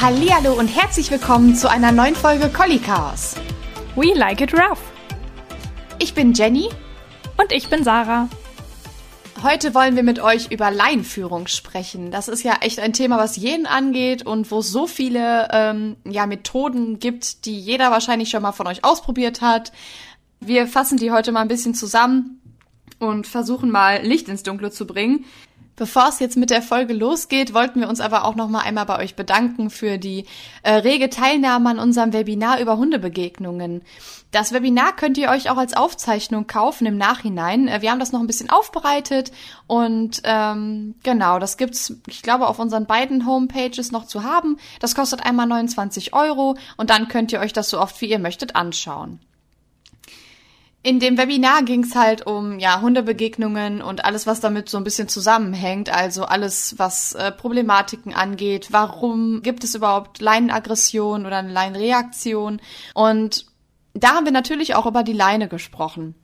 Hallihallo und herzlich willkommen zu einer neuen Folge Collie Chaos. We like it rough. Ich bin Jenny und ich bin Sarah. Heute wollen wir mit euch über Laienführung sprechen. Das ist ja echt ein Thema, was jeden angeht und wo es so viele ähm, ja, Methoden gibt, die jeder wahrscheinlich schon mal von euch ausprobiert hat. Wir fassen die heute mal ein bisschen zusammen und versuchen mal Licht ins Dunkle zu bringen. Bevor es jetzt mit der Folge losgeht, wollten wir uns aber auch noch mal einmal bei euch bedanken für die äh, rege Teilnahme an unserem Webinar über Hundebegegnungen. Das Webinar könnt ihr euch auch als Aufzeichnung kaufen im Nachhinein. Äh, wir haben das noch ein bisschen aufbereitet und ähm, genau, das gibt's, ich glaube, auf unseren beiden Homepages noch zu haben. Das kostet einmal 29 Euro und dann könnt ihr euch das so oft wie ihr möchtet anschauen. In dem Webinar ging es halt um ja Hundebegegnungen und alles, was damit so ein bisschen zusammenhängt. Also alles, was äh, Problematiken angeht. Warum gibt es überhaupt Leinenaggression oder eine Leinenreaktion? Und da haben wir natürlich auch über die Leine gesprochen.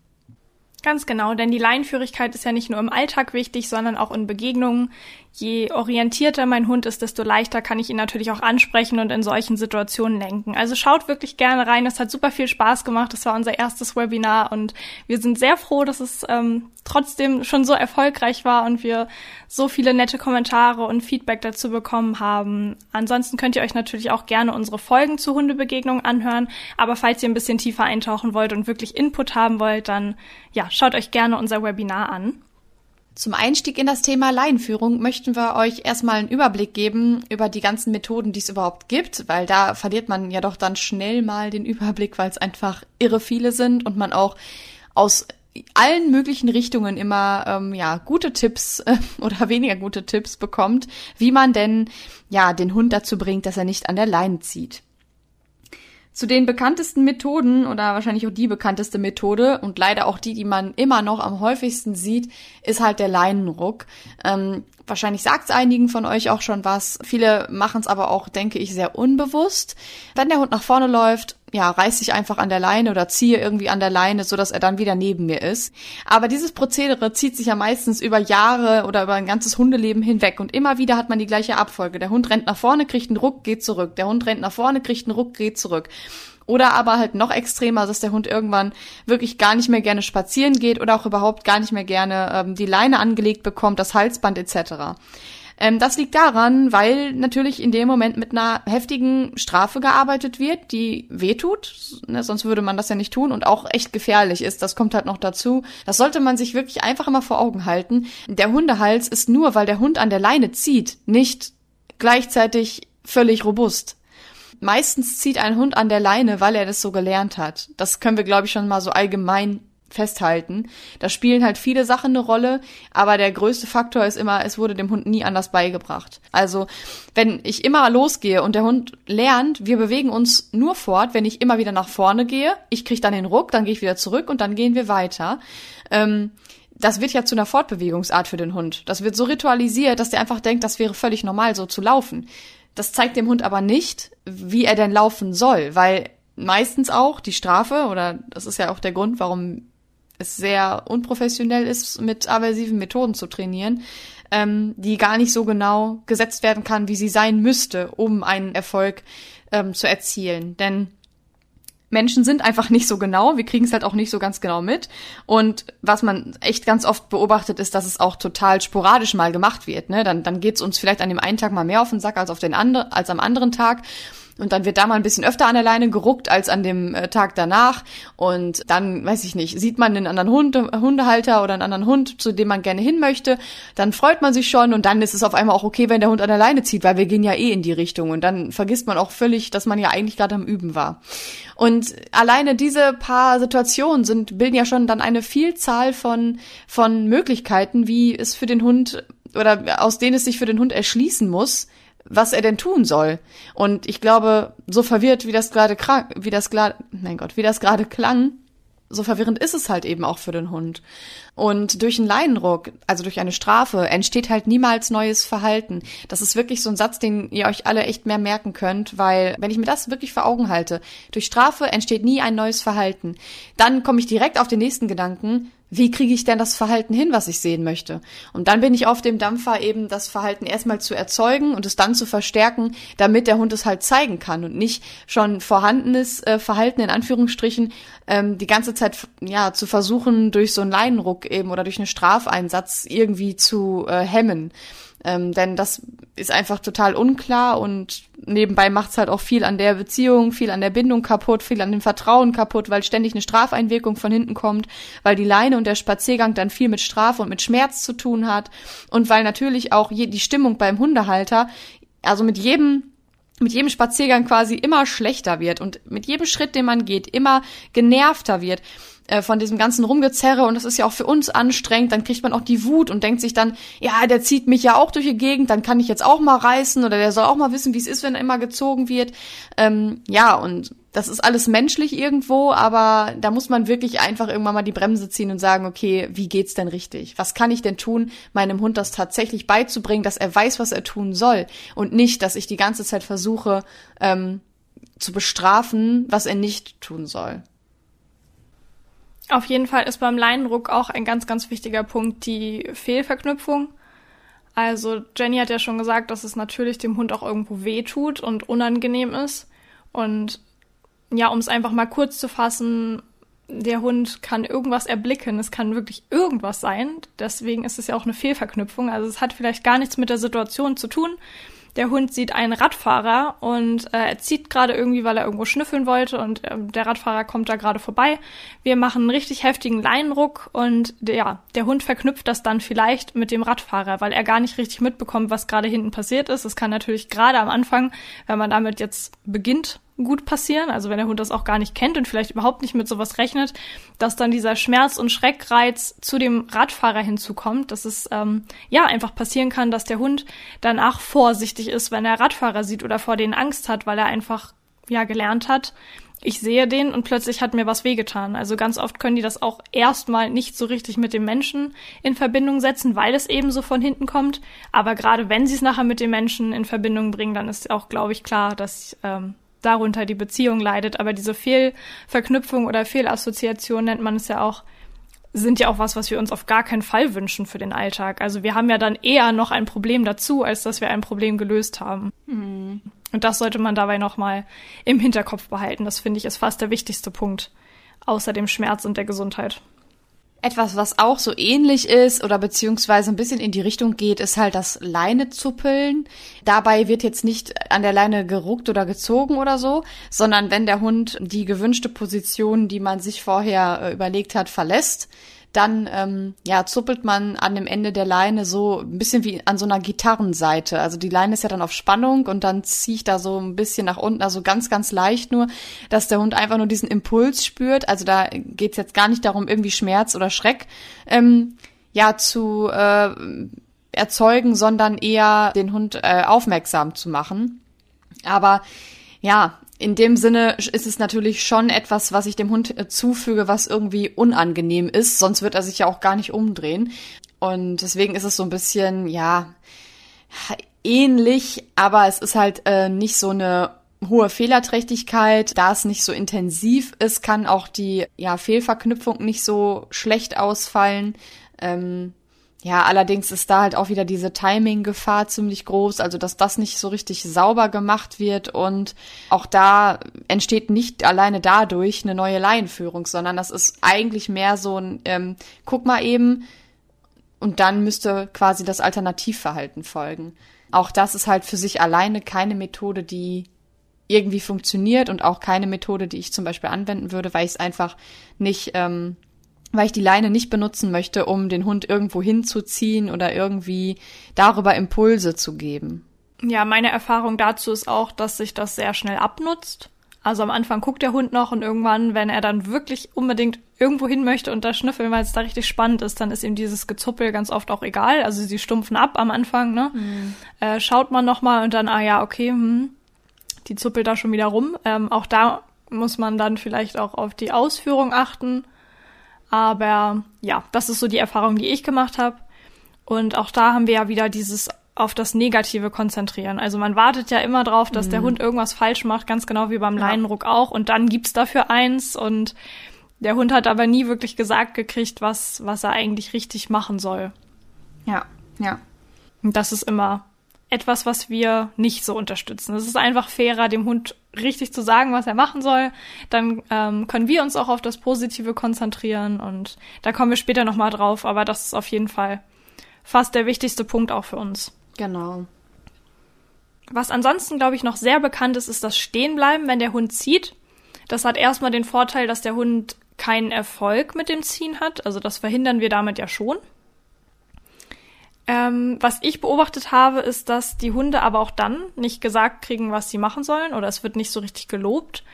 Ganz genau, denn die Leinenführigkeit ist ja nicht nur im Alltag wichtig, sondern auch in Begegnungen. Je orientierter mein Hund ist, desto leichter kann ich ihn natürlich auch ansprechen und in solchen Situationen lenken. Also schaut wirklich gerne rein. Es hat super viel Spaß gemacht. Das war unser erstes Webinar und wir sind sehr froh, dass es ähm, trotzdem schon so erfolgreich war und wir so viele nette Kommentare und Feedback dazu bekommen haben. Ansonsten könnt ihr euch natürlich auch gerne unsere Folgen zu Hundebegegnungen anhören. Aber falls ihr ein bisschen tiefer eintauchen wollt und wirklich Input haben wollt, dann ja, schaut euch gerne unser Webinar an. Zum Einstieg in das Thema Laienführung möchten wir euch erstmal einen Überblick geben über die ganzen Methoden, die es überhaupt gibt, weil da verliert man ja doch dann schnell mal den Überblick, weil es einfach irre viele sind und man auch aus allen möglichen Richtungen immer ähm, ja gute Tipps äh, oder weniger gute Tipps bekommt, wie man denn ja den Hund dazu bringt, dass er nicht an der Leine zieht. Zu den bekanntesten Methoden oder wahrscheinlich auch die bekannteste Methode und leider auch die, die man immer noch am häufigsten sieht, ist halt der Leinenruck. Ähm, wahrscheinlich sagt es einigen von euch auch schon was. Viele machen es aber auch, denke ich, sehr unbewusst. Wenn der Hund nach vorne läuft, ja, reiß ich einfach an der Leine oder ziehe irgendwie an der Leine, so dass er dann wieder neben mir ist. Aber dieses Prozedere zieht sich ja meistens über Jahre oder über ein ganzes Hundeleben hinweg und immer wieder hat man die gleiche Abfolge. Der Hund rennt nach vorne, kriegt einen Ruck, geht zurück. Der Hund rennt nach vorne, kriegt einen Ruck, geht zurück. Oder aber halt noch extremer, dass der Hund irgendwann wirklich gar nicht mehr gerne spazieren geht oder auch überhaupt gar nicht mehr gerne ähm, die Leine angelegt bekommt, das Halsband etc. Ähm, das liegt daran, weil natürlich in dem Moment mit einer heftigen Strafe gearbeitet wird, die wehtut, ne, sonst würde man das ja nicht tun und auch echt gefährlich ist. Das kommt halt noch dazu. Das sollte man sich wirklich einfach immer vor Augen halten. Der Hundehals ist nur, weil der Hund an der Leine zieht, nicht gleichzeitig völlig robust. Meistens zieht ein Hund an der Leine, weil er das so gelernt hat. Das können wir, glaube ich, schon mal so allgemein festhalten. Da spielen halt viele Sachen eine Rolle, aber der größte Faktor ist immer, es wurde dem Hund nie anders beigebracht. Also, wenn ich immer losgehe und der Hund lernt, wir bewegen uns nur fort, wenn ich immer wieder nach vorne gehe, ich kriege dann den Ruck, dann gehe ich wieder zurück und dann gehen wir weiter. Ähm, das wird ja zu einer Fortbewegungsart für den Hund. Das wird so ritualisiert, dass der einfach denkt, das wäre völlig normal, so zu laufen. Das zeigt dem Hund aber nicht, wie er denn laufen soll, weil meistens auch die Strafe, oder das ist ja auch der Grund, warum es sehr unprofessionell ist, mit aversiven Methoden zu trainieren, ähm, die gar nicht so genau gesetzt werden kann, wie sie sein müsste, um einen Erfolg ähm, zu erzielen. Denn Menschen sind einfach nicht so genau, wir kriegen es halt auch nicht so ganz genau mit. Und was man echt ganz oft beobachtet, ist, dass es auch total sporadisch mal gemacht wird. Ne? Dann, dann geht es uns vielleicht an dem einen Tag mal mehr auf den Sack als auf den anderen, als am anderen Tag. Und dann wird da mal ein bisschen öfter an der Leine geruckt als an dem äh, Tag danach. Und dann, weiß ich nicht, sieht man einen anderen Hunde, Hundehalter oder einen anderen Hund, zu dem man gerne hin möchte. Dann freut man sich schon und dann ist es auf einmal auch okay, wenn der Hund an der Leine zieht, weil wir gehen ja eh in die Richtung. Und dann vergisst man auch völlig, dass man ja eigentlich gerade am Üben war. Und alleine diese paar Situationen sind, bilden ja schon dann eine Vielzahl von, von Möglichkeiten, wie es für den Hund oder aus denen es sich für den Hund erschließen muss, was er denn tun soll. Und ich glaube, so verwirrt, wie das gerade wie das gerade, mein Gott, wie das gerade klang, so verwirrend ist es halt eben auch für den Hund. Und durch einen Leinenruck, also durch eine Strafe, entsteht halt niemals neues Verhalten. Das ist wirklich so ein Satz, den ihr euch alle echt mehr merken könnt, weil wenn ich mir das wirklich vor Augen halte, durch Strafe entsteht nie ein neues Verhalten. Dann komme ich direkt auf den nächsten Gedanken, wie kriege ich denn das Verhalten hin, was ich sehen möchte? Und dann bin ich auf dem Dampfer eben das Verhalten erstmal zu erzeugen und es dann zu verstärken, damit der Hund es halt zeigen kann und nicht schon vorhandenes äh, Verhalten in Anführungsstrichen ähm, die ganze Zeit ja zu versuchen durch so einen Leinenruck eben oder durch einen Strafeinsatz irgendwie zu äh, hemmen. Ähm, denn das ist einfach total unklar und nebenbei macht's halt auch viel an der Beziehung, viel an der Bindung kaputt, viel an dem Vertrauen kaputt, weil ständig eine Strafeinwirkung von hinten kommt, weil die Leine und der Spaziergang dann viel mit Strafe und mit Schmerz zu tun hat und weil natürlich auch die Stimmung beim Hundehalter, also mit jedem mit jedem Spaziergang quasi immer schlechter wird und mit jedem Schritt, den man geht, immer genervter wird. Äh, von diesem ganzen Rumgezerre und das ist ja auch für uns anstrengend, dann kriegt man auch die Wut und denkt sich dann, ja, der zieht mich ja auch durch die Gegend, dann kann ich jetzt auch mal reißen oder der soll auch mal wissen, wie es ist, wenn er immer gezogen wird. Ähm, ja, und das ist alles menschlich irgendwo, aber da muss man wirklich einfach irgendwann mal die Bremse ziehen und sagen, okay, wie geht's denn richtig? Was kann ich denn tun, meinem Hund das tatsächlich beizubringen, dass er weiß, was er tun soll und nicht, dass ich die ganze Zeit versuche ähm, zu bestrafen, was er nicht tun soll. Auf jeden Fall ist beim Leinenruck auch ein ganz, ganz wichtiger Punkt die Fehlverknüpfung. Also Jenny hat ja schon gesagt, dass es natürlich dem Hund auch irgendwo weh tut und unangenehm ist. Und ja, um es einfach mal kurz zu fassen, der Hund kann irgendwas erblicken, es kann wirklich irgendwas sein. Deswegen ist es ja auch eine Fehlverknüpfung. Also es hat vielleicht gar nichts mit der Situation zu tun, der Hund sieht einen Radfahrer und äh, er zieht gerade irgendwie, weil er irgendwo schnüffeln wollte und äh, der Radfahrer kommt da gerade vorbei. Wir machen einen richtig heftigen Leinenruck und ja, der Hund verknüpft das dann vielleicht mit dem Radfahrer, weil er gar nicht richtig mitbekommt, was gerade hinten passiert ist. Es kann natürlich gerade am Anfang, wenn man damit jetzt beginnt, gut passieren. Also wenn der Hund das auch gar nicht kennt und vielleicht überhaupt nicht mit sowas rechnet, dass dann dieser Schmerz- und Schreckreiz zu dem Radfahrer hinzukommt, dass es ähm, ja einfach passieren kann, dass der Hund danach vorsichtig ist, wenn er Radfahrer sieht oder vor denen Angst hat, weil er einfach ja gelernt hat, ich sehe den und plötzlich hat mir was wehgetan. Also ganz oft können die das auch erstmal nicht so richtig mit dem Menschen in Verbindung setzen, weil es eben so von hinten kommt. Aber gerade wenn sie es nachher mit dem Menschen in Verbindung bringen, dann ist auch, glaube ich, klar, dass ähm, darunter die Beziehung leidet. Aber diese Fehlverknüpfung oder Fehlassoziation nennt man es ja auch, sind ja auch was, was wir uns auf gar keinen Fall wünschen für den Alltag. Also wir haben ja dann eher noch ein Problem dazu, als dass wir ein Problem gelöst haben. Mhm. Und das sollte man dabei nochmal im Hinterkopf behalten. Das finde ich ist fast der wichtigste Punkt, außer dem Schmerz und der Gesundheit. Etwas, was auch so ähnlich ist oder beziehungsweise ein bisschen in die Richtung geht, ist halt das Leinezuppeln. Dabei wird jetzt nicht an der Leine geruckt oder gezogen oder so, sondern wenn der Hund die gewünschte Position, die man sich vorher äh, überlegt hat, verlässt, dann ähm, ja zuppelt man an dem Ende der Leine so ein bisschen wie an so einer Gitarrenseite. Also die Leine ist ja dann auf Spannung und dann ziehe ich da so ein bisschen nach unten, also ganz, ganz leicht nur, dass der Hund einfach nur diesen Impuls spürt. Also da geht's jetzt gar nicht darum, irgendwie Schmerz oder Schreck ähm, ja zu äh, erzeugen, sondern eher den Hund äh, aufmerksam zu machen. Aber ja, in dem Sinne ist es natürlich schon etwas, was ich dem Hund äh, zufüge, was irgendwie unangenehm ist, sonst wird er sich ja auch gar nicht umdrehen. Und deswegen ist es so ein bisschen, ja, ähnlich, aber es ist halt äh, nicht so eine hohe Fehlerträchtigkeit, da es nicht so intensiv ist, kann auch die ja, Fehlverknüpfung nicht so schlecht ausfallen. Ähm, ja, allerdings ist da halt auch wieder diese Timing-Gefahr ziemlich groß, also dass das nicht so richtig sauber gemacht wird und auch da entsteht nicht alleine dadurch eine neue Laienführung, sondern das ist eigentlich mehr so ein, ähm, guck mal eben, und dann müsste quasi das Alternativverhalten folgen. Auch das ist halt für sich alleine keine Methode, die irgendwie funktioniert und auch keine Methode, die ich zum Beispiel anwenden würde, weil ich es einfach nicht ähm, weil ich die Leine nicht benutzen möchte, um den Hund irgendwo hinzuziehen oder irgendwie darüber Impulse zu geben. Ja, meine Erfahrung dazu ist auch, dass sich das sehr schnell abnutzt. Also am Anfang guckt der Hund noch und irgendwann, wenn er dann wirklich unbedingt irgendwo hin möchte und da schnüffeln, weil es da richtig spannend ist, dann ist ihm dieses Gezuppel ganz oft auch egal. Also sie stumpfen ab am Anfang, ne? Mhm. Äh, schaut man nochmal und dann, ah ja, okay, hm, die zuppelt da schon wieder rum. Ähm, auch da muss man dann vielleicht auch auf die Ausführung achten Aber ja, das ist so die Erfahrung, die ich gemacht habe. Und auch da haben wir ja wieder dieses auf das Negative konzentrieren. Also man wartet ja immer drauf, dass mhm. der Hund irgendwas falsch macht, ganz genau wie beim ja. Leinenruck auch. Und dann gibt's dafür eins und der Hund hat aber nie wirklich gesagt gekriegt, was, was er eigentlich richtig machen soll. Ja, ja. Und das ist immer etwas, was wir nicht so unterstützen. Es ist einfach fairer, dem Hund richtig zu sagen, was er machen soll. Dann ähm, können wir uns auch auf das Positive konzentrieren und da kommen wir später nochmal drauf, aber das ist auf jeden Fall fast der wichtigste Punkt auch für uns. Genau. Was ansonsten, glaube ich, noch sehr bekannt ist, ist das Stehenbleiben, wenn der Hund zieht. Das hat erstmal den Vorteil, dass der Hund keinen Erfolg mit dem Ziehen hat. Also das verhindern wir damit ja schon. Ähm, was ich beobachtet habe, ist, dass die Hunde aber auch dann nicht gesagt kriegen, was sie machen sollen oder es wird nicht so richtig gelobt.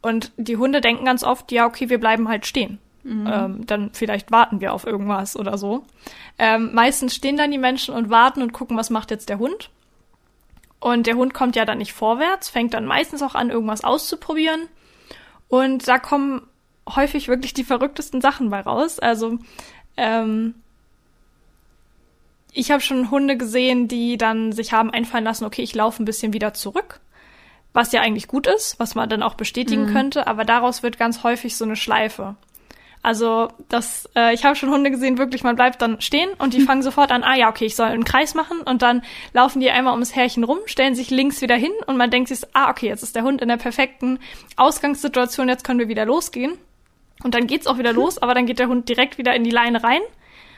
Und die Hunde denken ganz oft, ja, okay, wir bleiben halt stehen. Mhm. Ähm, dann vielleicht warten wir auf irgendwas oder so. Ähm, meistens stehen dann die Menschen und warten und gucken, was macht jetzt der Hund. Und der Hund kommt ja dann nicht vorwärts, fängt dann meistens auch an, irgendwas auszuprobieren. Und da kommen häufig wirklich die verrücktesten Sachen bei raus. Also ähm, ich habe schon Hunde gesehen, die dann sich haben einfallen lassen, okay, ich laufe ein bisschen wieder zurück, was ja eigentlich gut ist, was man dann auch bestätigen mhm. könnte, aber daraus wird ganz häufig so eine Schleife. Also das, äh, ich habe schon Hunde gesehen, wirklich, man bleibt dann stehen und die fangen sofort an, ah ja, okay, ich soll einen Kreis machen und dann laufen die einmal ums Härchen rum, stellen sich links wieder hin und man denkt sich, ah, okay, jetzt ist der Hund in der perfekten Ausgangssituation, jetzt können wir wieder losgehen. Und dann geht's auch wieder los, aber dann geht der Hund direkt wieder in die Leine rein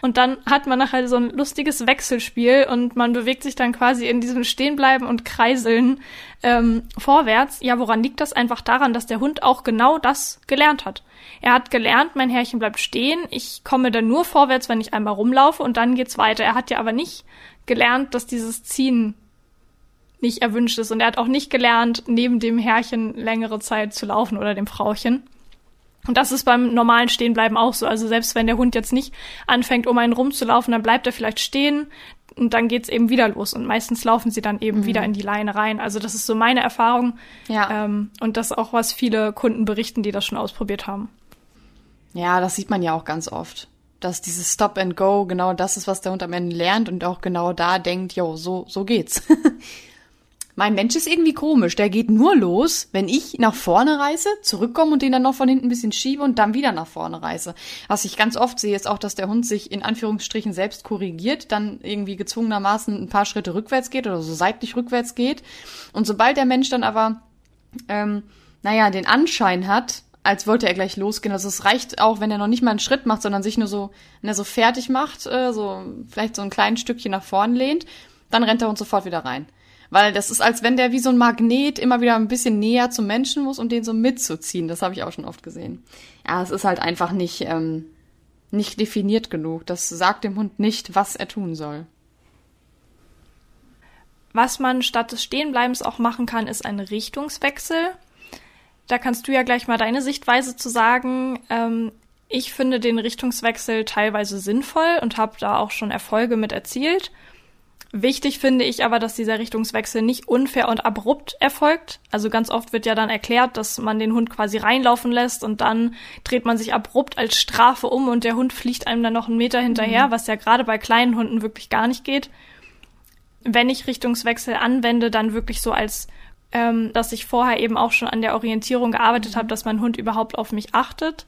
und dann hat man nachher so ein lustiges Wechselspiel und man bewegt sich dann quasi in diesem Stehenbleiben und Kreiseln ähm, vorwärts. Ja, woran liegt das? Einfach daran, dass der Hund auch genau das gelernt hat. Er hat gelernt, mein Herrchen bleibt stehen, ich komme dann nur vorwärts, wenn ich einmal rumlaufe und dann geht's weiter. Er hat ja aber nicht gelernt, dass dieses Ziehen nicht erwünscht ist und er hat auch nicht gelernt, neben dem Herrchen längere Zeit zu laufen oder dem Frauchen. Und das ist beim normalen Stehenbleiben auch so. Also selbst wenn der Hund jetzt nicht anfängt, um einen rumzulaufen, dann bleibt er vielleicht stehen und dann geht's eben wieder los. Und meistens laufen sie dann eben mhm. wieder in die Leine rein. Also das ist so meine Erfahrung. Ja. Ähm, und das auch, was viele Kunden berichten, die das schon ausprobiert haben. Ja, das sieht man ja auch ganz oft. Dass dieses Stop and Go genau das ist, was der Hund am Ende lernt und auch genau da denkt, jo, so, so geht's. Mein Mensch ist irgendwie komisch. Der geht nur los, wenn ich nach vorne reise, zurückkomme und den dann noch von hinten ein bisschen schiebe und dann wieder nach vorne reise. Was ich ganz oft sehe, ist auch, dass der Hund sich in Anführungsstrichen selbst korrigiert, dann irgendwie gezwungenermaßen ein paar Schritte rückwärts geht oder so seitlich rückwärts geht. Und sobald der Mensch dann aber, ähm, naja, den Anschein hat, als wollte er gleich losgehen. Also es reicht auch, wenn er noch nicht mal einen Schritt macht, sondern sich nur so, wenn er so fertig macht, äh, so vielleicht so ein kleines Stückchen nach vorn lehnt, dann rennt der Hund sofort wieder rein. Weil das ist, als wenn der wie so ein Magnet immer wieder ein bisschen näher zum Menschen muss, um den so mitzuziehen. Das habe ich auch schon oft gesehen. Ja, es ist halt einfach nicht, ähm, nicht definiert genug. Das sagt dem Hund nicht, was er tun soll. Was man statt des Stehenbleibens auch machen kann, ist ein Richtungswechsel. Da kannst du ja gleich mal deine Sichtweise zu sagen. Ähm, ich finde den Richtungswechsel teilweise sinnvoll und habe da auch schon Erfolge mit erzielt. Wichtig finde ich aber, dass dieser Richtungswechsel nicht unfair und abrupt erfolgt. Also ganz oft wird ja dann erklärt, dass man den Hund quasi reinlaufen lässt und dann dreht man sich abrupt als Strafe um und der Hund fliegt einem dann noch einen Meter hinterher, mhm. was ja gerade bei kleinen Hunden wirklich gar nicht geht. Wenn ich Richtungswechsel anwende, dann wirklich so als ähm, dass ich vorher eben auch schon an der Orientierung gearbeitet habe, dass mein Hund überhaupt auf mich achtet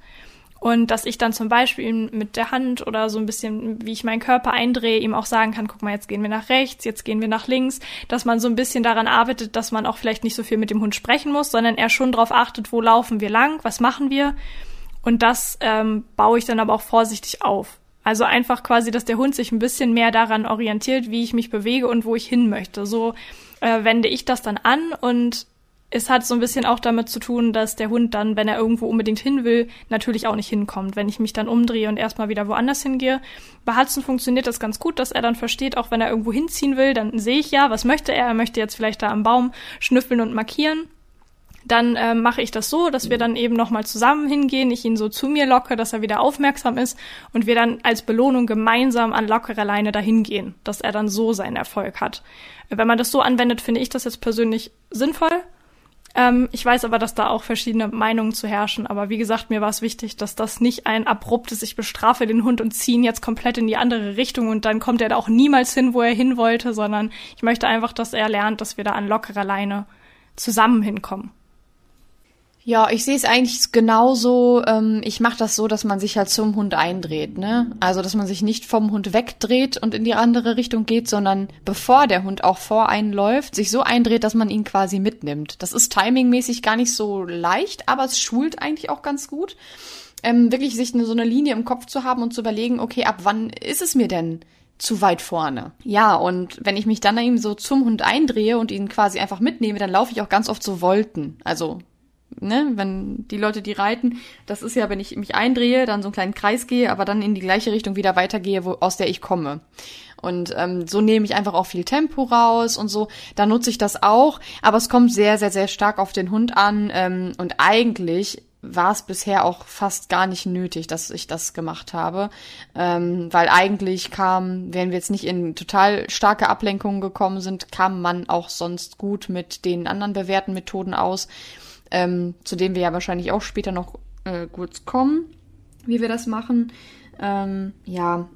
und dass ich dann zum Beispiel mit der Hand oder so ein bisschen, wie ich meinen Körper eindrehe, ihm auch sagen kann, guck mal, jetzt gehen wir nach rechts, jetzt gehen wir nach links, dass man so ein bisschen daran arbeitet, dass man auch vielleicht nicht so viel mit dem Hund sprechen muss, sondern er schon darauf achtet, wo laufen wir lang, was machen wir. Und das ähm, baue ich dann aber auch vorsichtig auf. Also einfach quasi, dass der Hund sich ein bisschen mehr daran orientiert, wie ich mich bewege und wo ich hin möchte. So äh, wende ich das dann an und es hat so ein bisschen auch damit zu tun, dass der Hund dann, wenn er irgendwo unbedingt hin will, natürlich auch nicht hinkommt. Wenn ich mich dann umdrehe und erstmal wieder woanders hingehe. Bei Hudson funktioniert das ganz gut, dass er dann versteht, auch wenn er irgendwo hinziehen will, dann sehe ich ja, was möchte er. Er möchte jetzt vielleicht da am Baum schnüffeln und markieren. Dann äh, mache ich das so, dass wir dann eben nochmal zusammen hingehen, ich ihn so zu mir locke, dass er wieder aufmerksam ist und wir dann als Belohnung gemeinsam an lockerer Leine dahin gehen, dass er dann so seinen Erfolg hat. Wenn man das so anwendet, finde ich das jetzt persönlich sinnvoll Ähm, ich weiß aber, dass da auch verschiedene Meinungen zu herrschen. Aber wie gesagt, mir war es wichtig, dass das nicht ein abruptes, ich bestrafe den Hund und ziehe ihn jetzt komplett in die andere Richtung und dann kommt er da auch niemals hin, wo er hin wollte, sondern ich möchte einfach, dass er lernt, dass wir da an lockerer Leine zusammen hinkommen. Ja, ich sehe es eigentlich genauso. Ähm, ich mache das so, dass man sich halt zum Hund eindreht, ne? Also, dass man sich nicht vom Hund wegdreht und in die andere Richtung geht, sondern bevor der Hund auch vor einen läuft, sich so eindreht, dass man ihn quasi mitnimmt. Das ist timingmäßig gar nicht so leicht, aber es schult eigentlich auch ganz gut. Ähm, wirklich sich eine, so eine Linie im Kopf zu haben und zu überlegen, okay, ab wann ist es mir denn zu weit vorne. Ja, und wenn ich mich dann eben so zum Hund eindrehe und ihn quasi einfach mitnehme, dann laufe ich auch ganz oft so Wolken. Also ne, wenn die Leute, die reiten, das ist ja, wenn ich mich eindrehe, dann so einen kleinen Kreis gehe, aber dann in die gleiche Richtung wieder weitergehe, wo, aus der ich komme. Und ähm, so nehme ich einfach auch viel Tempo raus und so. Da nutze ich das auch, aber es kommt sehr, sehr, sehr stark auf den Hund an. Ähm, und eigentlich war es bisher auch fast gar nicht nötig, dass ich das gemacht habe, ähm, weil eigentlich kam, wenn wir jetzt nicht in total starke Ablenkungen gekommen sind, kam man auch sonst gut mit den anderen bewährten Methoden aus ähm, zu dem wir ja wahrscheinlich auch später noch äh, kurz kommen, wie wir das machen. Ähm, ja,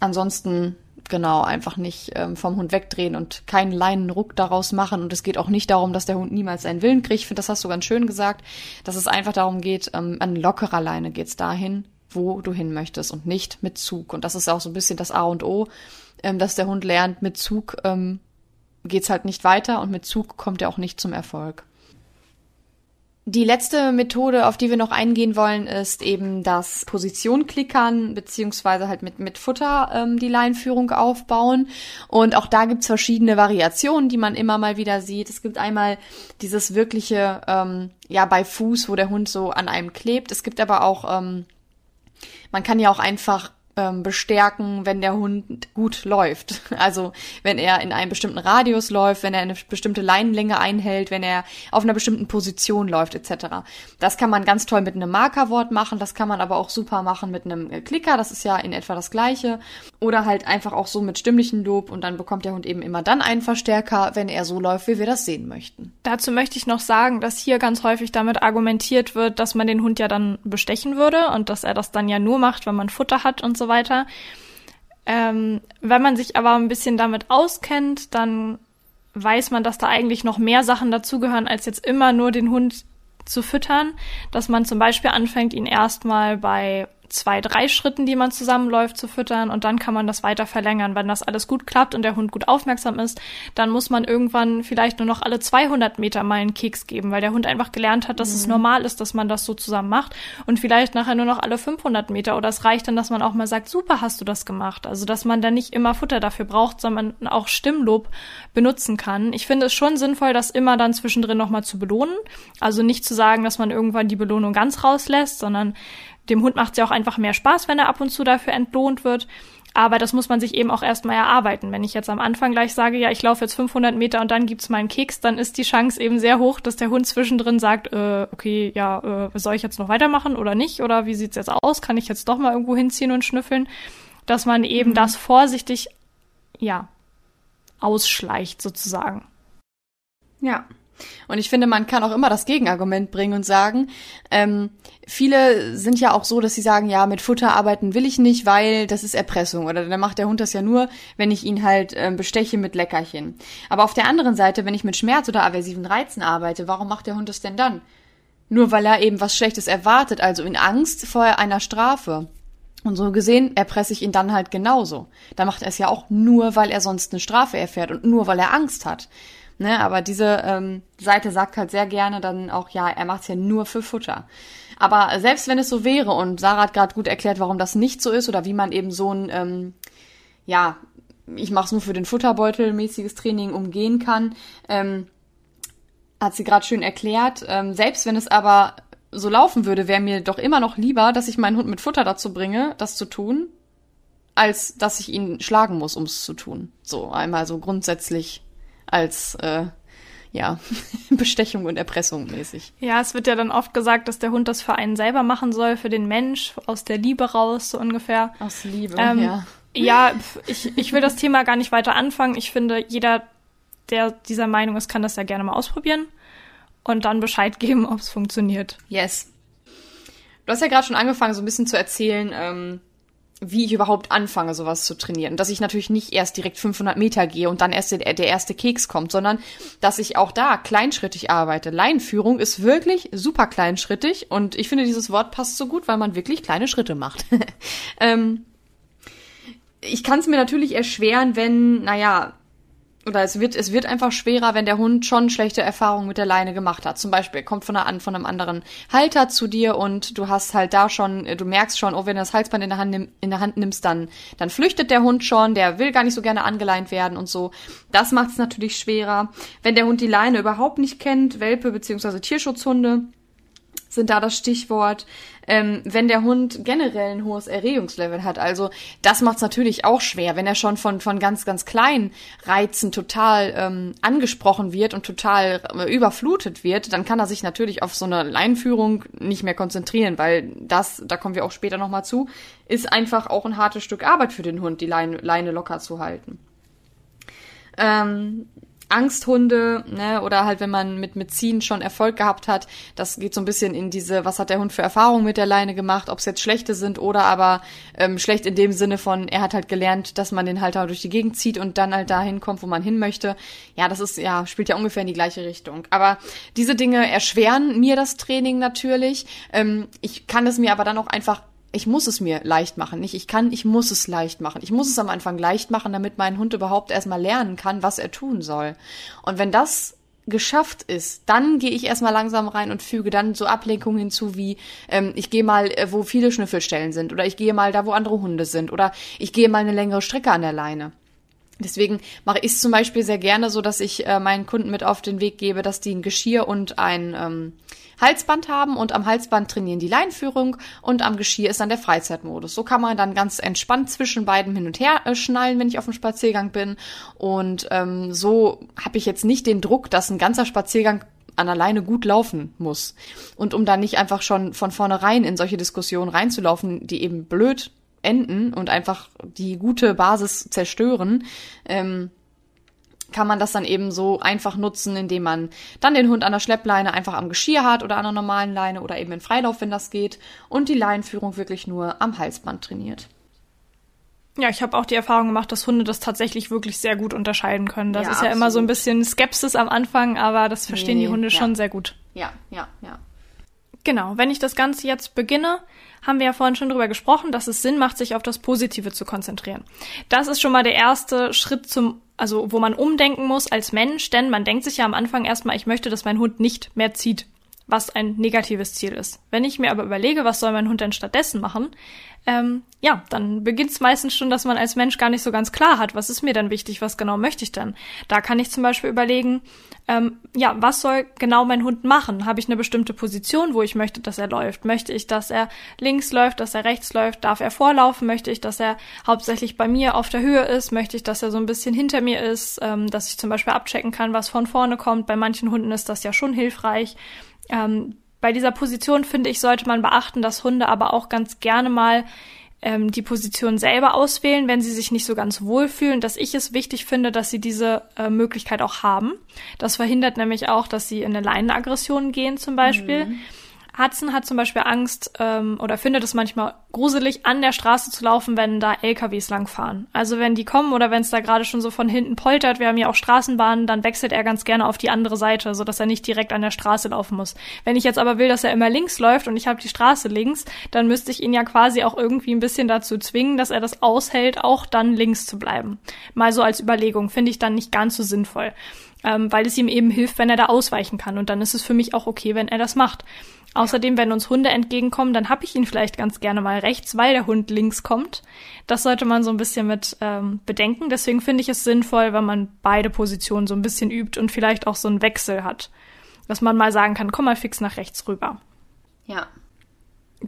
ansonsten genau einfach nicht ähm, vom Hund wegdrehen und keinen Leinenruck daraus machen. Und es geht auch nicht darum, dass der Hund niemals seinen Willen kriegt. Ich finde, das hast du ganz schön gesagt, dass es einfach darum geht, ähm, an lockerer Leine geht's dahin, wo du hin möchtest und nicht mit Zug. Und das ist auch so ein bisschen das A und O, ähm, dass der Hund lernt, mit Zug ähm, geht's halt nicht weiter und mit Zug kommt er auch nicht zum Erfolg. Die letzte Methode, auf die wir noch eingehen wollen, ist eben das Position-Klickern beziehungsweise halt mit, mit Futter ähm, die Leinführung aufbauen. Und auch da gibt's verschiedene Variationen, die man immer mal wieder sieht. Es gibt einmal dieses wirkliche, ähm, ja, bei Fuß, wo der Hund so an einem klebt. Es gibt aber auch, ähm, man kann ja auch einfach ähm, bestärken, wenn der Hund gut läuft. Also wenn er in einem bestimmten Radius läuft, wenn er eine bestimmte Leinenlänge einhält, wenn er auf einer bestimmten Position läuft, etc. Das kann man ganz toll mit einem Markerwort machen, das kann man aber auch super machen mit einem Klicker, das ist ja in etwa das gleiche. Oder halt einfach auch so mit stimmlichen Lob und dann bekommt der Hund eben immer dann einen Verstärker, wenn er so läuft, wie wir das sehen möchten. Dazu möchte ich noch sagen, dass hier ganz häufig damit argumentiert wird, dass man den Hund ja dann bestechen würde und dass er das dann ja nur macht, wenn man Futter hat und so weiter. Ähm, wenn man sich aber ein bisschen damit auskennt, dann weiß man, dass da eigentlich noch mehr Sachen dazugehören, als jetzt immer nur den Hund zu füttern. Dass man zum Beispiel anfängt, ihn erstmal bei zwei, drei Schritten, die man zusammenläuft, zu füttern und dann kann man das weiter verlängern. Wenn das alles gut klappt und der Hund gut aufmerksam ist, dann muss man irgendwann vielleicht nur noch alle 200 Meter mal einen Keks geben, weil der Hund einfach gelernt hat, dass mhm. es normal ist, dass man das so zusammen macht und vielleicht nachher nur noch alle 500 Meter oder es reicht dann, dass man auch mal sagt, super hast du das gemacht. Also, dass man dann nicht immer Futter dafür braucht, sondern auch Stimmlob benutzen kann. Ich finde es schon sinnvoll, das immer dann zwischendrin nochmal zu belohnen. Also nicht zu sagen, dass man irgendwann die Belohnung ganz rauslässt, sondern dem Hund macht es ja auch einfach mehr Spaß, wenn er ab und zu dafür entlohnt wird. Aber das muss man sich eben auch erstmal erarbeiten. Wenn ich jetzt am Anfang gleich sage, ja, ich laufe jetzt 500 Meter und dann gibt's mal einen Keks, dann ist die Chance eben sehr hoch, dass der Hund zwischendrin sagt, äh, okay, ja, äh, soll ich jetzt noch weitermachen oder nicht? Oder wie sieht's jetzt aus? Kann ich jetzt doch mal irgendwo hinziehen und schnüffeln? Dass man eben mhm. das vorsichtig, ja, ausschleicht sozusagen. Ja, und ich finde, man kann auch immer das Gegenargument bringen und sagen, ähm, viele sind ja auch so, dass sie sagen, ja, mit Futter arbeiten will ich nicht, weil das ist Erpressung. Oder dann macht der Hund das ja nur, wenn ich ihn halt ähm, besteche mit Leckerchen. Aber auf der anderen Seite, wenn ich mit Schmerz oder aversiven Reizen arbeite, warum macht der Hund das denn dann? Nur weil er eben was Schlechtes erwartet, also in Angst vor einer Strafe. Und so gesehen erpresse ich ihn dann halt genauso. Da macht er es ja auch nur, weil er sonst eine Strafe erfährt und nur, weil er Angst hat. Ne, aber diese ähm, Seite sagt halt sehr gerne dann auch, ja, er macht's ja nur für Futter. Aber selbst wenn es so wäre, und Sarah hat gerade gut erklärt, warum das nicht so ist oder wie man eben so ein, ähm, ja, ich mach's nur für den Futterbeutel mäßiges Training umgehen kann, ähm, hat sie gerade schön erklärt. Ähm, selbst wenn es aber so laufen würde, wäre mir doch immer noch lieber, dass ich meinen Hund mit Futter dazu bringe, das zu tun, als dass ich ihn schlagen muss, um es zu tun. So einmal so grundsätzlich als äh, ja, Bestechung und Erpressung mäßig. Ja, es wird ja dann oft gesagt, dass der Hund das für einen selber machen soll, für den Mensch, aus der Liebe raus, so ungefähr. Aus Liebe, ähm, ja. Ja, ich, ich will das Thema gar nicht weiter anfangen. Ich finde, jeder, der dieser Meinung ist, kann das ja gerne mal ausprobieren. und dann Bescheid geben, ob es funktioniert. Yes. Du hast ja gerade schon angefangen, so ein bisschen zu erzählen, ähm, wie ich überhaupt anfange, sowas zu trainieren. Dass ich natürlich nicht erst direkt 500 Meter gehe und dann erst der, der erste Keks kommt, sondern dass ich auch da kleinschrittig arbeite. Leinenführung ist wirklich super kleinschrittig und ich finde, dieses Wort passt so gut, weil man wirklich kleine Schritte macht. ähm, ich kann es mir natürlich erschweren, wenn, naja, oder es wird, es wird einfach schwerer, wenn der Hund schon schlechte Erfahrungen mit der Leine gemacht hat. Zum Beispiel kommt von, einer, von einem anderen Halter zu dir und du hast halt da schon, du merkst schon, oh, wenn du das Halsband in der Hand, nimm, in der Hand nimmst, dann, dann flüchtet der Hund schon, der will gar nicht so gerne angeleint werden und so. Das macht es natürlich schwerer. Wenn der Hund die Leine überhaupt nicht kennt, Welpe beziehungsweise Tierschutzhunde, sind da das Stichwort. Ähm, wenn der Hund generell ein hohes Erregungslevel hat, also das macht es natürlich auch schwer, wenn er schon von, von ganz, ganz kleinen Reizen total ähm, angesprochen wird und total äh, überflutet wird, dann kann er sich natürlich auf so eine Leinführung nicht mehr konzentrieren, weil das, da kommen wir auch später nochmal zu, ist einfach auch ein hartes Stück Arbeit für den Hund, die Leine, Leine locker zu halten. Ähm, Angsthunde, ne, oder halt, wenn man mit, mit Ziehen schon Erfolg gehabt hat, das geht so ein bisschen in diese, was hat der Hund für Erfahrungen mit der Leine gemacht, ob es jetzt schlechte sind oder aber ähm, schlecht in dem Sinne von, er hat halt gelernt, dass man den Halter durch die Gegend zieht und dann halt dahin kommt, wo man hin möchte. Ja, das ist, ja, spielt ja ungefähr in die gleiche Richtung. Aber diese Dinge erschweren mir das Training natürlich. Ähm, ich kann es mir aber dann auch einfach ich muss es mir leicht machen. Nicht ich kann, ich muss es leicht machen. Ich muss es am Anfang leicht machen, damit mein Hund überhaupt erstmal lernen kann, was er tun soll. Und wenn das geschafft ist, dann gehe ich erstmal langsam rein und füge dann so Ablenkungen hinzu wie ähm, ich gehe mal, äh, wo viele Schnüffelstellen sind oder ich gehe mal da, wo andere Hunde sind oder ich gehe mal eine längere Strecke an der Leine. Deswegen mache ich es zum Beispiel sehr gerne so, dass ich äh, meinen Kunden mit auf den Weg gebe, dass die ein Geschirr und ein ähm, Halsband haben und am Halsband trainieren die Leinführung und am Geschirr ist dann der Freizeitmodus. So kann man dann ganz entspannt zwischen beiden hin und her äh, schnallen, wenn ich auf dem Spaziergang bin. Und ähm, so habe ich jetzt nicht den Druck, dass ein ganzer Spaziergang an alleine gut laufen muss. Und um dann nicht einfach schon von vornherein in solche Diskussionen reinzulaufen, die eben blöd enden und einfach die gute Basis zerstören, ähm, kann man das dann eben so einfach nutzen, indem man dann den Hund an der Schleppleine einfach am Geschirr hat oder an einer normalen Leine oder eben in Freilauf, wenn das geht, und die Leinführung wirklich nur am Halsband trainiert. Ja, ich habe auch die Erfahrung gemacht, dass Hunde das tatsächlich wirklich sehr gut unterscheiden können. Das ja, ist ja absolut. immer so ein bisschen Skepsis am Anfang, aber das verstehen nee, die Hunde ja. schon sehr gut. Ja, ja, ja. Genau, wenn ich das Ganze jetzt beginne, haben wir ja vorhin schon drüber gesprochen, dass es Sinn macht, sich auf das Positive zu konzentrieren. Das ist schon mal der erste Schritt zum also wo man umdenken muss als Mensch, denn man denkt sich ja am Anfang erstmal, ich möchte, dass mein Hund nicht mehr zieht, was ein negatives Ziel ist. Wenn ich mir aber überlege, was soll mein Hund denn stattdessen machen, ähm, ja, dann beginnt es meistens schon, dass man als Mensch gar nicht so ganz klar hat, was ist mir denn wichtig, was genau möchte ich denn. Da kann ich zum Beispiel überlegen, ähm, ja, was soll genau mein Hund machen? Habe ich eine bestimmte Position, wo ich möchte, dass er läuft? Möchte ich, dass er links läuft, dass er rechts läuft? Darf er vorlaufen? Möchte ich, dass er hauptsächlich bei mir auf der Höhe ist? Möchte ich, dass er so ein bisschen hinter mir ist, ähm, dass ich zum Beispiel abchecken kann, was von vorne kommt? Bei manchen Hunden ist das ja schon hilfreich. Ähm, bei dieser Position finde ich, sollte man beachten, dass Hunde aber auch ganz gerne mal ähm, die Position selber auswählen, wenn sie sich nicht so ganz wohlfühlen, dass ich es wichtig finde, dass sie diese äh, Möglichkeit auch haben. Das verhindert nämlich auch, dass sie in eine Leinenaggression gehen zum Beispiel. Mhm. Hudson hat zum Beispiel Angst ähm, oder findet es manchmal gruselig, an der Straße zu laufen, wenn da LKWs langfahren. Also wenn die kommen oder wenn es da gerade schon so von hinten poltert, wir haben ja auch Straßenbahnen, dann wechselt er ganz gerne auf die andere Seite, so dass er nicht direkt an der Straße laufen muss. Wenn ich jetzt aber will, dass er immer links läuft und ich habe die Straße links, dann müsste ich ihn ja quasi auch irgendwie ein bisschen dazu zwingen, dass er das aushält, auch dann links zu bleiben. Mal so als Überlegung, finde ich dann nicht ganz so sinnvoll. Ähm, weil es ihm eben hilft, wenn er da ausweichen kann. Und dann ist es für mich auch okay, wenn er das macht. Außerdem, wenn uns Hunde entgegenkommen, dann habe ich ihn vielleicht ganz gerne mal rechts, weil der Hund links kommt. Das sollte man so ein bisschen mit ähm, bedenken. Deswegen finde ich es sinnvoll, wenn man beide Positionen so ein bisschen übt und vielleicht auch so einen Wechsel hat. Dass man mal sagen kann, komm mal fix nach rechts rüber. Ja.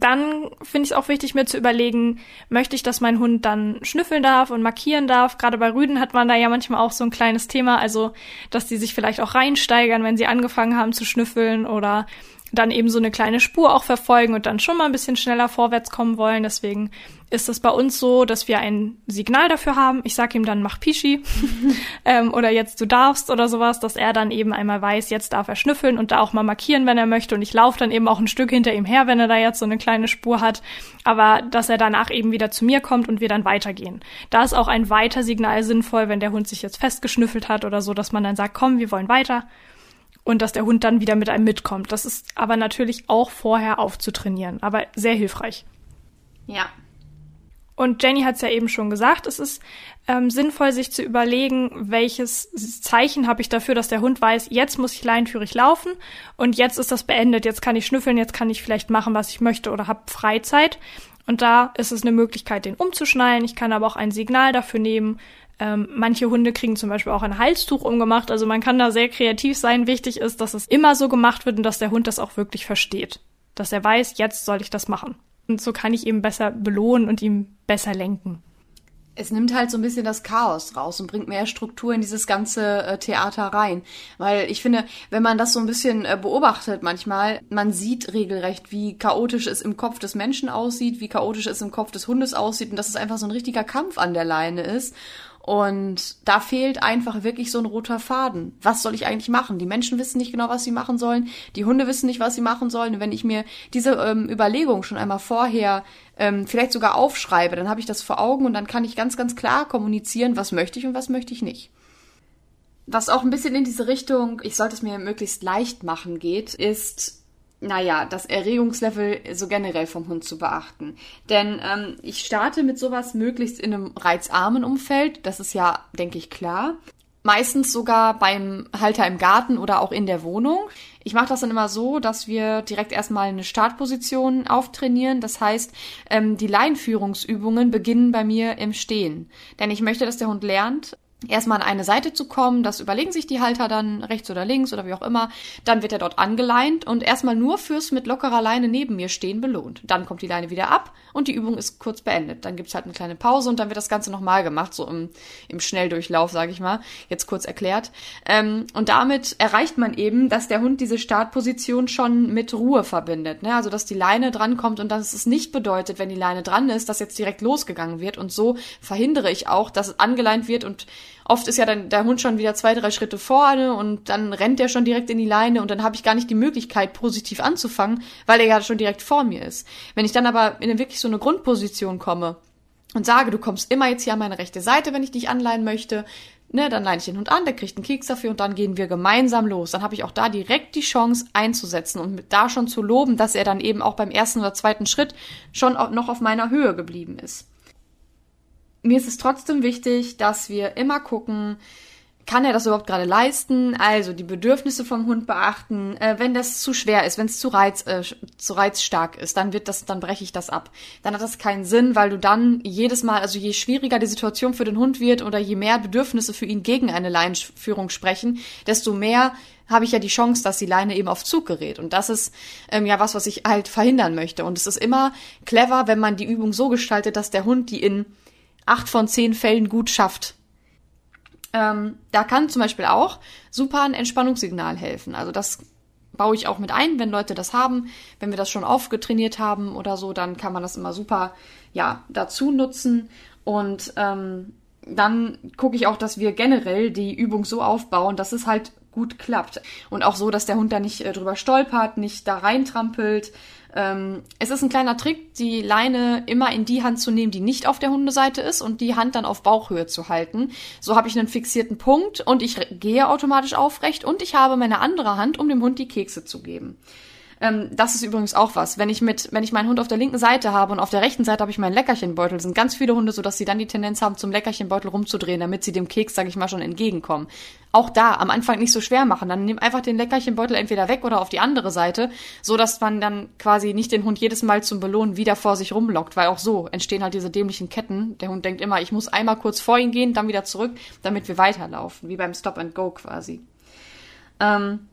Dann finde ich es auch wichtig, mir zu überlegen, möchte ich, dass mein Hund dann schnüffeln darf und markieren darf. Gerade bei Rüden hat man da ja manchmal auch so ein kleines Thema, also dass die sich vielleicht auch reinsteigern, wenn sie angefangen haben zu schnüffeln oder dann eben so eine kleine Spur auch verfolgen und dann schon mal ein bisschen schneller vorwärts kommen wollen. Deswegen ist es bei uns so, dass wir ein Signal dafür haben. Ich sage ihm dann, mach Pischi ähm, oder jetzt du darfst oder sowas, dass er dann eben einmal weiß, jetzt darf er schnüffeln und da auch mal markieren, wenn er möchte. Und ich laufe dann eben auch ein Stück hinter ihm her, wenn er da jetzt so eine kleine Spur hat. Aber dass er danach eben wieder zu mir kommt und wir dann weitergehen. Da ist auch ein Weiter-Signal sinnvoll, wenn der Hund sich jetzt festgeschnüffelt hat oder so, dass man dann sagt, komm, wir wollen weiter und dass der Hund dann wieder mit einem mitkommt. Das ist aber natürlich auch vorher aufzutrainieren, aber sehr hilfreich. Ja. Und Jenny hat es ja eben schon gesagt, es ist ähm, sinnvoll, sich zu überlegen, welches Zeichen habe ich dafür, dass der Hund weiß, jetzt muss ich leinführig laufen und jetzt ist das beendet, jetzt kann ich schnüffeln, jetzt kann ich vielleicht machen, was ich möchte oder habe Freizeit. Und da ist es eine Möglichkeit, den umzuschnallen. Ich kann aber auch ein Signal dafür nehmen, ähm, manche Hunde kriegen zum Beispiel auch ein Halstuch umgemacht. Also man kann da sehr kreativ sein. Wichtig ist, dass es immer so gemacht wird und dass der Hund das auch wirklich versteht. Dass er weiß, jetzt soll ich das machen. Und so kann ich ihm besser belohnen und ihm besser lenken. Es nimmt halt so ein bisschen das Chaos raus und bringt mehr Struktur in dieses ganze äh, Theater rein. Weil ich finde, wenn man das so ein bisschen äh, beobachtet manchmal, man sieht regelrecht, wie chaotisch es im Kopf des Menschen aussieht, wie chaotisch es im Kopf des Hundes aussieht und dass es einfach so ein richtiger Kampf an der Leine ist. Und da fehlt einfach wirklich so ein roter Faden. Was soll ich eigentlich machen? Die Menschen wissen nicht genau, was sie machen sollen. Die Hunde wissen nicht, was sie machen sollen. Und wenn ich mir diese ähm, Überlegung schon einmal vorher ähm, vielleicht sogar aufschreibe, dann habe ich das vor Augen und dann kann ich ganz, ganz klar kommunizieren, was möchte ich und was möchte ich nicht. Was auch ein bisschen in diese Richtung, ich sollte es mir möglichst leicht machen geht, ist naja, das Erregungslevel so generell vom Hund zu beachten. Denn ähm, ich starte mit sowas möglichst in einem reizarmen Umfeld, das ist ja, denke ich, klar. Meistens sogar beim Halter im Garten oder auch in der Wohnung. Ich mache das dann immer so, dass wir direkt erstmal eine Startposition auftrainieren. Das heißt, ähm, die Leinführungsübungen beginnen bei mir im Stehen. Denn ich möchte, dass der Hund lernt, erstmal an eine Seite zu kommen. Das überlegen sich die Halter dann rechts oder links oder wie auch immer. Dann wird er dort angeleint und erstmal nur fürs mit lockerer Leine neben mir stehen belohnt. Dann kommt die Leine wieder ab und die Übung ist kurz beendet. Dann gibt's halt eine kleine Pause und dann wird das Ganze nochmal gemacht, so im, im Schnelldurchlauf, sage ich mal. Jetzt kurz erklärt. Ähm, und damit erreicht man eben, dass der Hund diese Startposition schon mit Ruhe verbindet. Ne? Also dass die Leine drankommt und dass es nicht bedeutet, wenn die Leine dran ist, dass jetzt direkt losgegangen wird. Und so verhindere ich auch, dass es angeleint wird und oft ist ja dann der Hund schon wieder zwei, drei Schritte vorne und dann rennt er schon direkt in die Leine und dann habe ich gar nicht die Möglichkeit, positiv anzufangen, weil er ja schon direkt vor mir ist. Wenn ich dann aber in wirklich so eine Grundposition komme und sage, du kommst immer jetzt hier an meine rechte Seite, wenn ich dich anleihen möchte, ne, dann leine ich den Hund an, der kriegt einen Keks dafür und dann gehen wir gemeinsam los. Dann habe ich auch da direkt die Chance einzusetzen und da schon zu loben, dass er dann eben auch beim ersten oder zweiten Schritt schon noch auf meiner Höhe geblieben ist mir ist es trotzdem wichtig, dass wir immer gucken, kann er das überhaupt gerade leisten? Also die Bedürfnisse vom Hund beachten. Äh, wenn das zu schwer ist, wenn es zu reiz äh, zu reizstark ist, dann wird das, dann breche ich das ab. Dann hat das keinen Sinn, weil du dann jedes Mal, also je schwieriger die Situation für den Hund wird oder je mehr Bedürfnisse für ihn gegen eine Leinenführung sprechen, desto mehr habe ich ja die Chance, dass die Leine eben auf Zug gerät. Und das ist ähm, ja was, was ich halt verhindern möchte. Und es ist immer clever, wenn man die Übung so gestaltet, dass der Hund die in acht von zehn Fällen gut schafft. Ähm, da kann zum Beispiel auch super ein Entspannungssignal helfen. Also das baue ich auch mit ein, wenn Leute das haben. Wenn wir das schon aufgetrainiert haben oder so, dann kann man das immer super ja dazu nutzen. Und ähm, dann gucke ich auch, dass wir generell die Übung so aufbauen, dass es halt gut klappt. Und auch so, dass der Hund da nicht äh, drüber stolpert, nicht da reintrampelt, ähm, es ist ein kleiner Trick, die Leine immer in die Hand zu nehmen, die nicht auf der Hundeseite ist und die Hand dann auf Bauchhöhe zu halten. So habe ich einen fixierten Punkt und ich gehe automatisch aufrecht und ich habe meine andere Hand, um dem Hund die Kekse zu geben. Ähm, das ist übrigens auch was. Wenn ich mit, wenn ich meinen Hund auf der linken Seite habe und auf der rechten Seite habe ich meinen Leckerchenbeutel, sind ganz viele Hunde so, dass sie dann die Tendenz haben, zum Leckerchenbeutel rumzudrehen, damit sie dem Keks, sag ich mal, schon entgegenkommen. Auch da am Anfang nicht so schwer machen. Dann nimm einfach den Leckerchenbeutel entweder weg oder auf die andere Seite, so dass man dann quasi nicht den Hund jedes Mal zum Belohnen wieder vor sich rumlockt, weil auch so entstehen halt diese dämlichen Ketten. Der Hund denkt immer, ich muss einmal kurz vor ihn gehen, dann wieder zurück, damit wir weiterlaufen, wie beim Stop and Go quasi. Ähm,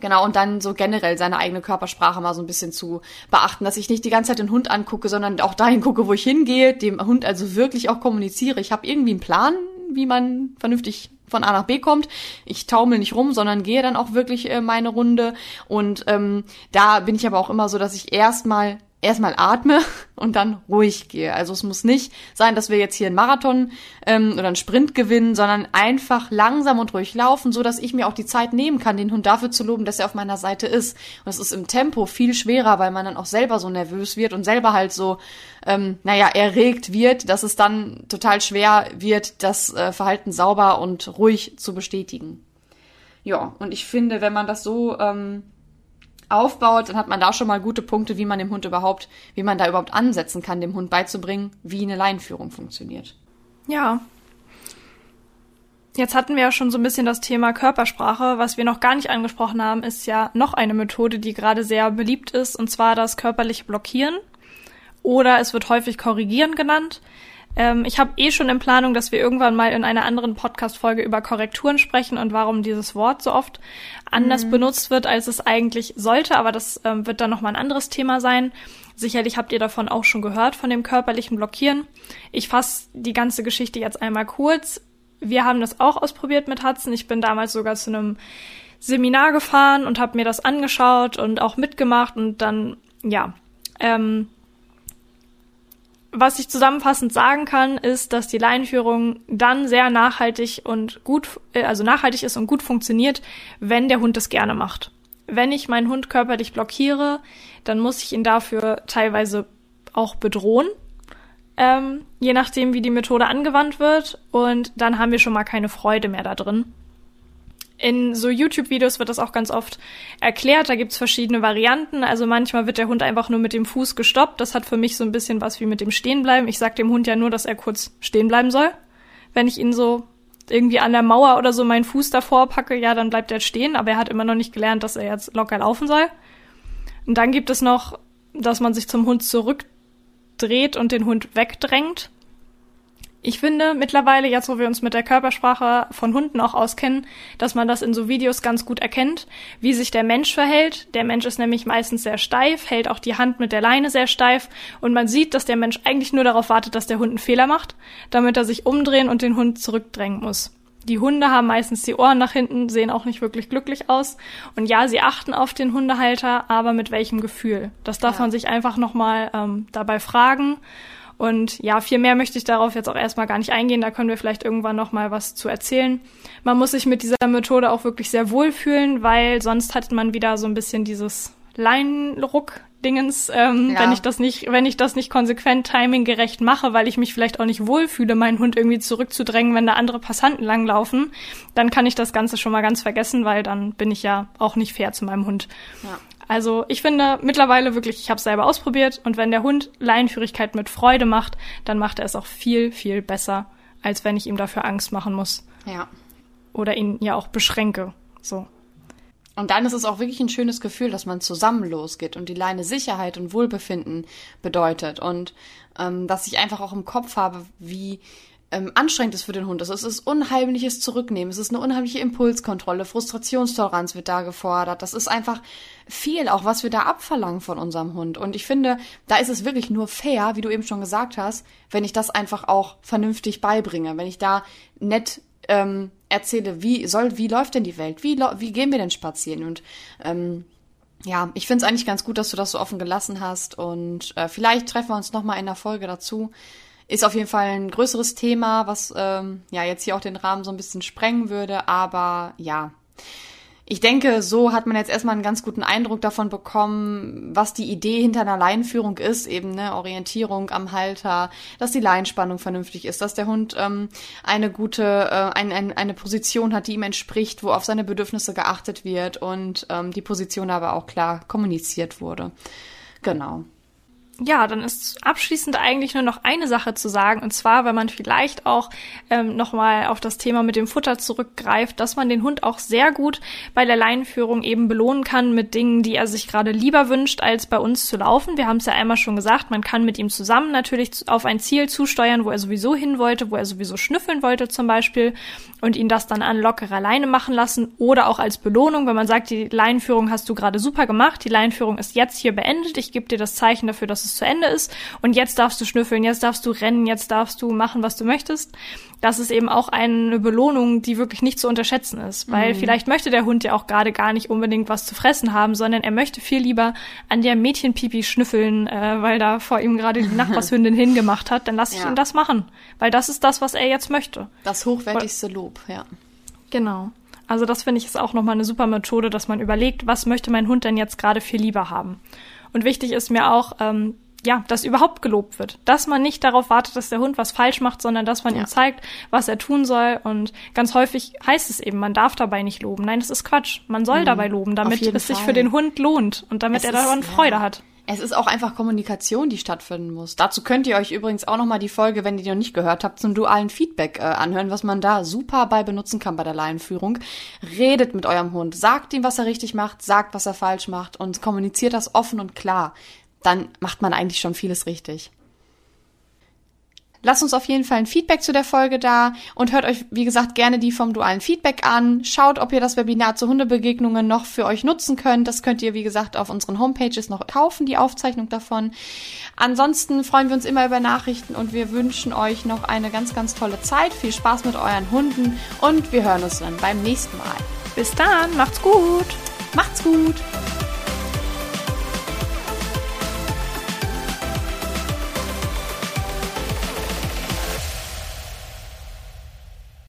Genau, und dann so generell seine eigene Körpersprache mal so ein bisschen zu beachten, dass ich nicht die ganze Zeit den Hund angucke, sondern auch dahin gucke, wo ich hingehe, dem Hund also wirklich auch kommuniziere. Ich habe irgendwie einen Plan, wie man vernünftig von A nach B kommt. Ich taumel nicht rum, sondern gehe dann auch wirklich äh, meine Runde. Und ähm, da bin ich aber auch immer so, dass ich erstmal erstmal atme und dann ruhig gehe. Also es muss nicht sein, dass wir jetzt hier einen Marathon ähm, oder einen Sprint gewinnen, sondern einfach langsam und ruhig laufen, so dass ich mir auch die Zeit nehmen kann, den Hund dafür zu loben, dass er auf meiner Seite ist. Und es ist im Tempo viel schwerer, weil man dann auch selber so nervös wird und selber halt so, ähm, naja, erregt wird, dass es dann total schwer wird, das äh, Verhalten sauber und ruhig zu bestätigen. Ja, und ich finde, wenn man das so ähm, aufbaut, dann hat man da schon mal gute Punkte, wie man dem Hund überhaupt, wie man da überhaupt ansetzen kann, dem Hund beizubringen, wie eine Leinführung funktioniert. Ja. Jetzt hatten wir ja schon so ein bisschen das Thema Körpersprache. Was wir noch gar nicht angesprochen haben, ist ja noch eine Methode, die gerade sehr beliebt ist, und zwar das körperliche Blockieren. Oder es wird häufig Korrigieren genannt. Ähm, ich habe eh schon in Planung, dass wir irgendwann mal in einer anderen Podcast-Folge über Korrekturen sprechen und warum dieses Wort so oft anders mhm. benutzt wird, als es eigentlich sollte. Aber das ähm, wird dann nochmal ein anderes Thema sein. Sicherlich habt ihr davon auch schon gehört, von dem körperlichen Blockieren. Ich fasse die ganze Geschichte jetzt einmal kurz. Wir haben das auch ausprobiert mit Hudson. Ich bin damals sogar zu einem Seminar gefahren und habe mir das angeschaut und auch mitgemacht und dann, ja, ähm, was ich zusammenfassend sagen kann, ist, dass die Leinführung dann sehr nachhaltig und gut, äh, also nachhaltig ist und gut funktioniert, wenn der Hund es gerne macht. Wenn ich meinen Hund körperlich blockiere, dann muss ich ihn dafür teilweise auch bedrohen, ähm, je nachdem, wie die Methode angewandt wird. Und dann haben wir schon mal keine Freude mehr da drin. In so YouTube-Videos wird das auch ganz oft erklärt. Da gibt's verschiedene Varianten. Also manchmal wird der Hund einfach nur mit dem Fuß gestoppt. Das hat für mich so ein bisschen was wie mit dem Stehenbleiben. Ich sag dem Hund ja nur, dass er kurz stehen bleiben soll. Wenn ich ihn so irgendwie an der Mauer oder so meinen Fuß davor packe, ja, dann bleibt er stehen. Aber er hat immer noch nicht gelernt, dass er jetzt locker laufen soll. Und dann gibt es noch, dass man sich zum Hund zurückdreht und den Hund wegdrängt. Ich finde mittlerweile, jetzt wo wir uns mit der Körpersprache von Hunden auch auskennen, dass man das in so Videos ganz gut erkennt, wie sich der Mensch verhält. Der Mensch ist nämlich meistens sehr steif, hält auch die Hand mit der Leine sehr steif und man sieht, dass der Mensch eigentlich nur darauf wartet, dass der Hund einen Fehler macht, damit er sich umdrehen und den Hund zurückdrängen muss. Die Hunde haben meistens die Ohren nach hinten, sehen auch nicht wirklich glücklich aus. Und ja, sie achten auf den Hundehalter, aber mit welchem Gefühl? Das darf ja. man sich einfach nochmal ähm, dabei fragen. Und ja, viel mehr möchte ich darauf jetzt auch erstmal gar nicht eingehen. Da können wir vielleicht irgendwann noch mal was zu erzählen. Man muss sich mit dieser Methode auch wirklich sehr wohlfühlen, weil sonst hat man wieder so ein bisschen dieses Leinenruck Dingens, ähm, ja. wenn ich das nicht, wenn ich das nicht konsequent timinggerecht mache, weil ich mich vielleicht auch nicht wohlfühle, meinen Hund irgendwie zurückzudrängen, wenn da andere Passanten langlaufen, dann kann ich das Ganze schon mal ganz vergessen, weil dann bin ich ja auch nicht fair zu meinem Hund. Ja. Also ich finde mittlerweile wirklich, ich habe es selber ausprobiert und wenn der Hund Leinenführigkeit mit Freude macht, dann macht er es auch viel, viel besser, als wenn ich ihm dafür Angst machen muss. Ja. Oder ihn ja auch beschränke. So. Und dann ist es auch wirklich ein schönes Gefühl, dass man zusammen losgeht und die Leine Sicherheit und Wohlbefinden bedeutet. Und ähm, dass ich einfach auch im Kopf habe, wie ähm, anstrengend ist für den Hund ist. Es ist unheimliches Zurücknehmen, es ist eine unheimliche Impulskontrolle, Frustrationstoleranz wird da gefordert. Das ist einfach viel, auch was wir da abverlangen von unserem Hund. Und ich finde, da ist es wirklich nur fair, wie du eben schon gesagt hast, wenn ich das einfach auch vernünftig beibringe, wenn ich da nett ähm, erzähle, wie soll, wie läuft denn die Welt, wie, wie gehen wir denn spazieren und ähm, ja, ich finde es eigentlich ganz gut, dass du das so offen gelassen hast und äh, vielleicht treffen wir uns noch mal in der Folge dazu. Ist auf jeden Fall ein größeres Thema, was ähm, ja jetzt hier auch den Rahmen so ein bisschen sprengen würde, aber ja. Ich denke, so hat man jetzt erstmal einen ganz guten Eindruck davon bekommen, was die Idee hinter einer Leinenführung ist, eben ne, Orientierung am Halter, dass die Leinspannung vernünftig ist, dass der Hund ähm, eine gute, äh, ein, ein, eine Position hat, die ihm entspricht, wo auf seine Bedürfnisse geachtet wird und ähm, die Position aber auch klar kommuniziert wurde. Genau ja, dann ist abschließend eigentlich nur noch eine Sache zu sagen, und zwar, wenn man vielleicht auch ähm, nochmal auf das Thema mit dem Futter zurückgreift, dass man den Hund auch sehr gut bei der Leinenführung eben belohnen kann mit Dingen, die er sich gerade lieber wünscht, als bei uns zu laufen. Wir haben es ja einmal schon gesagt, man kann mit ihm zusammen natürlich auf ein Ziel zusteuern, wo er sowieso hin wollte, wo er sowieso schnüffeln wollte zum Beispiel, und ihn das dann an lockerer Leine machen lassen oder auch als Belohnung, wenn man sagt, die Leinenführung hast du gerade super gemacht, die Leinenführung ist jetzt hier beendet, ich gebe dir das Zeichen dafür, dass es zu Ende ist und jetzt darfst du schnüffeln, jetzt darfst du rennen, jetzt darfst du machen, was du möchtest. Das ist eben auch eine Belohnung, die wirklich nicht zu unterschätzen ist, weil mhm. vielleicht möchte der Hund ja auch gerade gar nicht unbedingt was zu fressen haben, sondern er möchte viel lieber an der Mädchenpipi schnüffeln, äh, weil da vor ihm gerade die Nachbarshündin hingemacht hat. Dann lasse ich ja. ihn das machen, weil das ist das, was er jetzt möchte. Das hochwertigste Lob, ja. Genau. Also das finde ich ist auch nochmal eine super Methode, dass man überlegt, was möchte mein Hund denn jetzt gerade viel lieber haben. Und wichtig ist mir auch, ähm, ja, dass überhaupt gelobt wird. Dass man nicht darauf wartet, dass der Hund was falsch macht, sondern dass man ja. ihm zeigt, was er tun soll. Und ganz häufig heißt es eben, man darf dabei nicht loben. Nein, das ist Quatsch. Man soll mhm. dabei loben, damit es Fall. sich für den Hund lohnt und damit es er daran ist, Freude ja. hat. Es ist auch einfach Kommunikation, die stattfinden muss. Dazu könnt ihr euch übrigens auch nochmal die Folge, wenn ihr die noch nicht gehört habt, zum dualen Feedback äh, anhören, was man da super bei benutzen kann bei der Laienführung. Redet mit eurem Hund, sagt ihm, was er richtig macht, sagt, was er falsch macht und kommuniziert das offen und klar. Dann macht man eigentlich schon vieles richtig. Lasst uns auf jeden Fall ein Feedback zu der Folge da und hört euch, wie gesagt, gerne die vom dualen Feedback an. Schaut, ob ihr das Webinar zu Hundebegegnungen noch für euch nutzen könnt. Das könnt ihr, wie gesagt, auf unseren Homepages noch kaufen, die Aufzeichnung davon. Ansonsten freuen wir uns immer über Nachrichten und wir wünschen euch noch eine ganz, ganz tolle Zeit. Viel Spaß mit euren Hunden und wir hören uns dann beim nächsten Mal. Bis dann, macht's gut. Macht's gut.